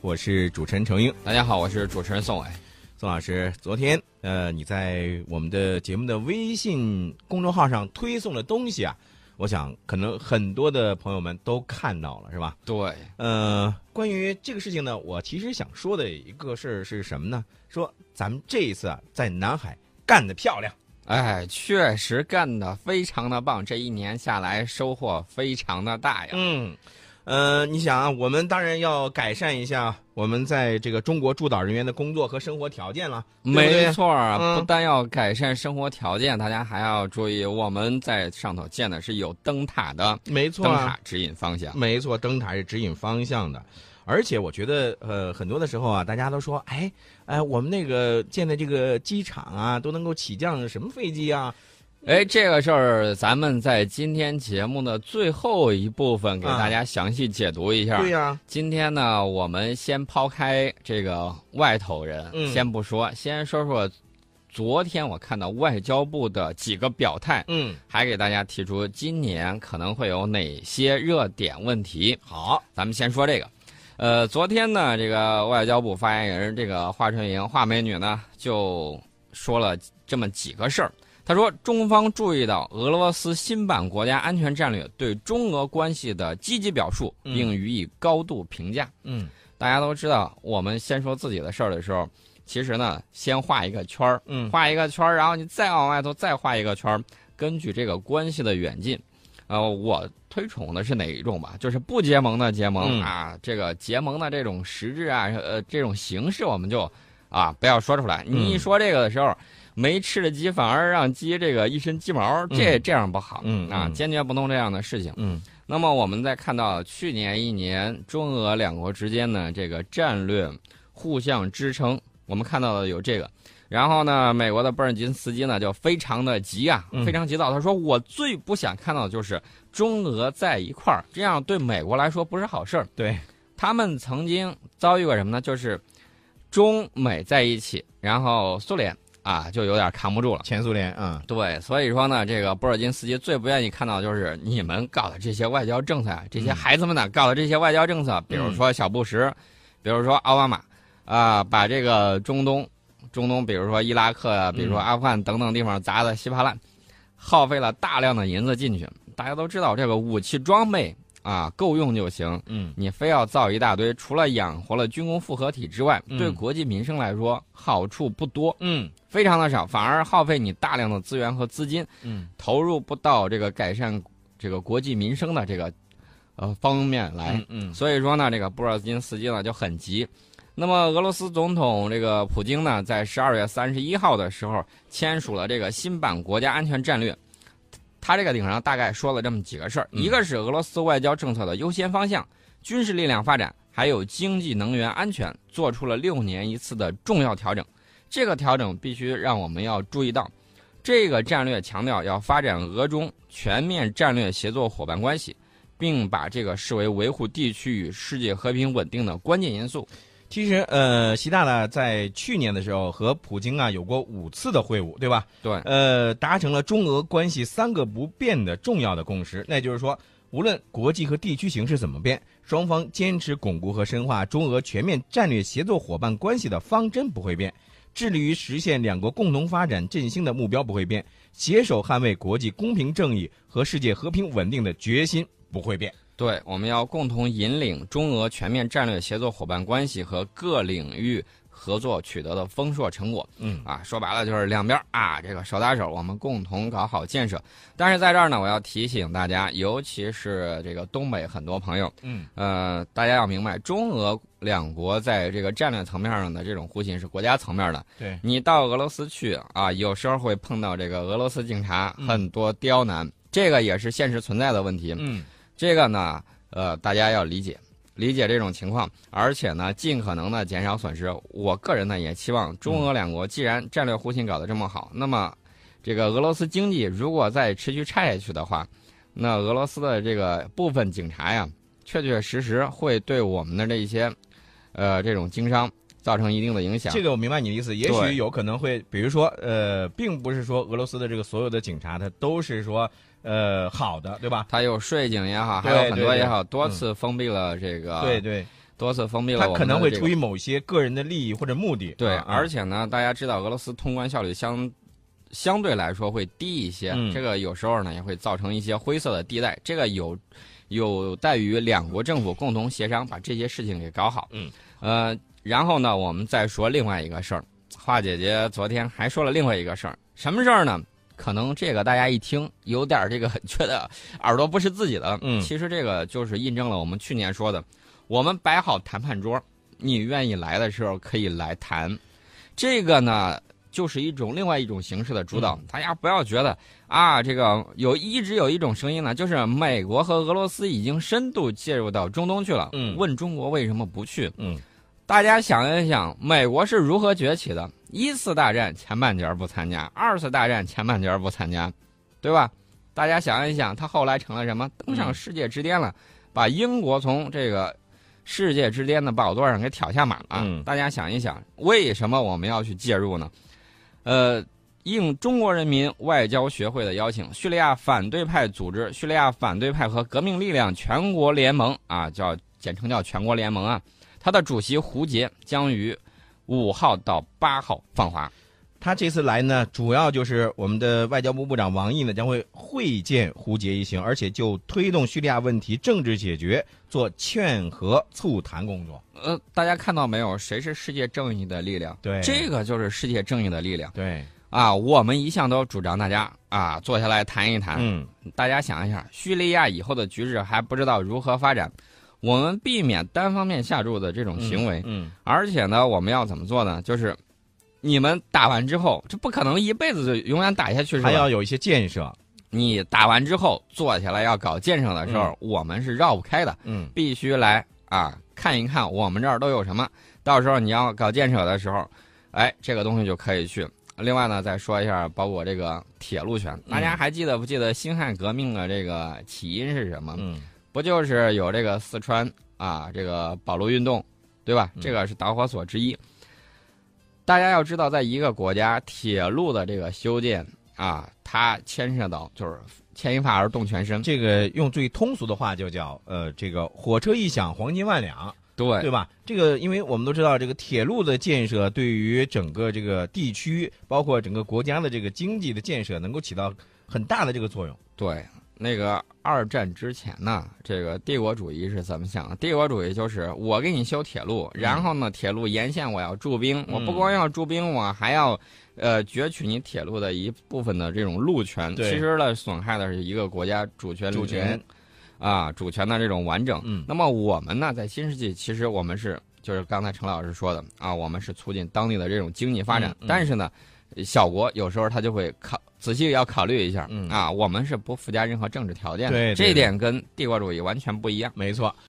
我是主持人程英。大家好，我是主持人宋伟。宋老师，昨天呃，你在我们的节目的微信公众号上推送的东西啊，我想可能很多的朋友们都看到了，是吧？对，呃，关于这个事情呢，我其实想说的一个事儿是什么呢？说咱们这一次啊，在南海干得漂亮。哎，确实干得非常的棒，这一年下来收获非常的大呀。嗯。呃，你想啊，我们当然要改善一下我们在这个中国驻岛人员的工作和生活条件了。没错啊，不但要改善生活条件，大家还要注意，我们在上头建的是有灯塔的。没错，灯塔指引方向。没错，灯塔是指引方向的。而且我觉得，呃，很多的时候啊，大家都说，哎，哎，我们那个建的这个机场啊，都能够起降什么飞机啊？哎，这个事儿咱们在今天节目的最后一部分给大家详细解读一下。对呀，今天呢，我们先抛开这个外头人，先不说，先说说昨天我看到外交部的几个表态，嗯，还给大家提出今年可能会有哪些热点问题。好，咱们先说这个。呃，昨天呢，这个外交部发言人这个华春莹华美女呢，就说了这么几个事儿。他说：“中方注意到俄罗斯新版国家安全战略对中俄关系的积极表述，并予以高度评价。”嗯，大家都知道，我们先说自己的事儿的时候，其实呢，先画一个圈儿，画一个圈儿，然后你再往外头再画一个圈儿，根据这个关系的远近，呃，我推崇的是哪一种吧？就是不结盟的结盟啊，这个结盟的这种实质啊，呃，这种形式我们就啊不要说出来。你一说这个的时候。没吃的鸡反而让鸡这个一身鸡毛，这这样不好，嗯啊，坚决不弄这样的事情。嗯，那么我们再看到去年一年中俄两国之间的这个战略互相支撑，我们看到的有这个。然后呢，美国的布尔金斯基呢就非常的急啊，非常急躁。他说：“我最不想看到的就是中俄在一块儿，这样对美国来说不是好事儿。”对，他们曾经遭遇过什么呢？就是中美在一起，然后苏联。啊，就有点扛不住了。前苏联，嗯，对，所以说呢，这个波尔津斯基最不愿意看到就是你们搞的这些外交政策啊，这些孩子们呢搞的这些外交政策，比如说小布什，比如说奥巴马，啊，把这个中东，中东，比如说伊拉克啊，比如说阿富汗等等地方砸的稀巴烂，耗费了大量的银子进去。大家都知道，这个武器装备。啊，够用就行。嗯，你非要造一大堆，除了养活了军工复合体之外，对国计民生来说好处不多。嗯，非常的少，反而耗费你大量的资源和资金。嗯，投入不到这个改善这个国计民生的这个呃方面来。嗯，所以说呢，这个布尔津斯基呢就很急。那么俄罗斯总统这个普京呢，在十二月三十一号的时候签署了这个新版国家安全战略。他这个顶上大概说了这么几个事儿，一个是俄罗斯外交政策的优先方向，军事力量发展，还有经济能源安全，做出了六年一次的重要调整。这个调整必须让我们要注意到，这个战略强调要发展俄中全面战略协作伙伴关系，并把这个视为维护地区与世界和平稳定的关键因素。其实，呃，习大大在去年的时候和普京啊有过五次的会晤，对吧？对。呃，达成了中俄关系三个不变的重要的共识，那就是说，无论国际和地区形势怎么变，双方坚持巩固和深化中俄全面战略协作伙伴关系的方针不会变，致力于实现两国共同发展振兴的目标不会变，携手捍卫国际公平正义和世界和平稳定的决心不会变。对，我们要共同引领中俄全面战略协作伙伴关系和各领域合作取得的丰硕成果。嗯，啊，说白了就是两边啊，这个手搭手，我们共同搞好建设。但是在这儿呢，我要提醒大家，尤其是这个东北很多朋友，嗯，呃，大家要明白，中俄两国在这个战略层面上的这种互信是国家层面的。对，你到俄罗斯去啊，有时候会碰到这个俄罗斯警察很多刁难，这个也是现实存在的问题。嗯。这个呢，呃，大家要理解，理解这种情况，而且呢，尽可能的减少损失。我个人呢，也期望中俄两国既然战略互信搞得这么好，那么，这个俄罗斯经济如果再持续差下去的话，那俄罗斯的这个部分警察呀，确确实实会对我们的这一些，呃，这种经商造成一定的影响。这个我明白你的意思，也许有可能会，比如说，呃，并不是说俄罗斯的这个所有的警察，他都是说。呃，好的，对吧？他有税警也好，还有很多也好，多次封闭了这个。对对。多次封闭了他可能会出于某些个人的利益或者目的。对，啊而且呢，大家知道俄罗斯通关效率相相对来说会低一些，嗯这个有时候呢也会造成一些灰色的地带，这个有有待于两国政府共同协商，把这些事情给搞好。嗯，呃，然后呢，我们再说另外一个事儿，华姐姐昨天还说了另外一个事儿，什么事儿呢？可能这个大家一听有点儿这个觉得耳朵不是自己的，嗯。其实这个就是印证了我们去年说的，我们摆好谈判桌，你愿意来的时候可以来谈，这个呢就是一种另外一种形式的主导。大家不要觉得啊，这个有一直有一种声音呢，就是美国和俄罗斯已经深度介入到中东去了，嗯。问中国为什么不去？嗯大家想一想，美国是如何崛起的？一次大战前半截儿不参加，二次大战前半截儿不参加，对吧？大家想一想，他后来成了什么？登上嗯世界之巅了，把英国从这个世界之巅的宝座上给挑下马了。嗯大家想一想，为什么我们要去介入呢？呃，应中国人民外交学会的邀请，叙利亚反对派组织叙利亚反对派和革命力量全国联盟啊，叫简称叫全国联盟啊，它的主席胡杰将于五号到八号访华。他这次来呢，主要就是我们的外交部部长王毅呢将会会见胡杰一行，而且就推动叙利亚问题政治解决做劝和促谈工作。呃，大家看到没有？谁是世界正义的力量？对这个就是世界正义的力量对，啊！我们一向都主张大家啊坐下来谈一谈。嗯大家想一下，叙利亚以后的局势还不知道如何发展，我们避免单方面下注的这种行为，嗯而且呢，我们要怎么做呢？就是你们打完之后，这不可能一辈子就永远打下去，是吧？还要有一些建设。你打完之后坐下来要搞建设的时候，我们是绕不开的，嗯必须来啊看一看我们这儿都有什么。到时候你要搞建设的时候，哎，这个东西就可以去。另外呢，再说一下，包括这个铁路权，大家还记得不记得辛亥革命的这个起因是什么？嗯不就是有这个四川啊，这个保路运动，对吧？嗯这个是导火索之一。大家要知道，在一个国家，铁路的这个修建啊，它牵涉到就是牵一发而动全身。这个用最通俗的话就叫呃，这个火车一响，黄金万两，对对吧？这个，因为我们都知道，这个铁路的建设对于整个这个地区，包括整个国家的这个经济的建设，能够起到很大的这个作用。对，那个二战之前呢，这个帝国主义是怎么想的？帝国主义就是我给你修铁路，然后呢，铁路沿线我要驻兵，我不光要驻兵，我还要呃攫取你铁路的一部分的这种路权。对其实呢，损害的是一个国家主权主权啊，主权的这种完整。嗯那么我们呢，在新世纪，其实我们是就是刚才陈老师说的啊，我们是促进当地的这种经济发展，嗯嗯但是呢，小国有时候他就会考仔细要考虑一下、嗯啊，我们是不附加任何政治条件的，对对这一点跟帝国主义完全不一样。没错。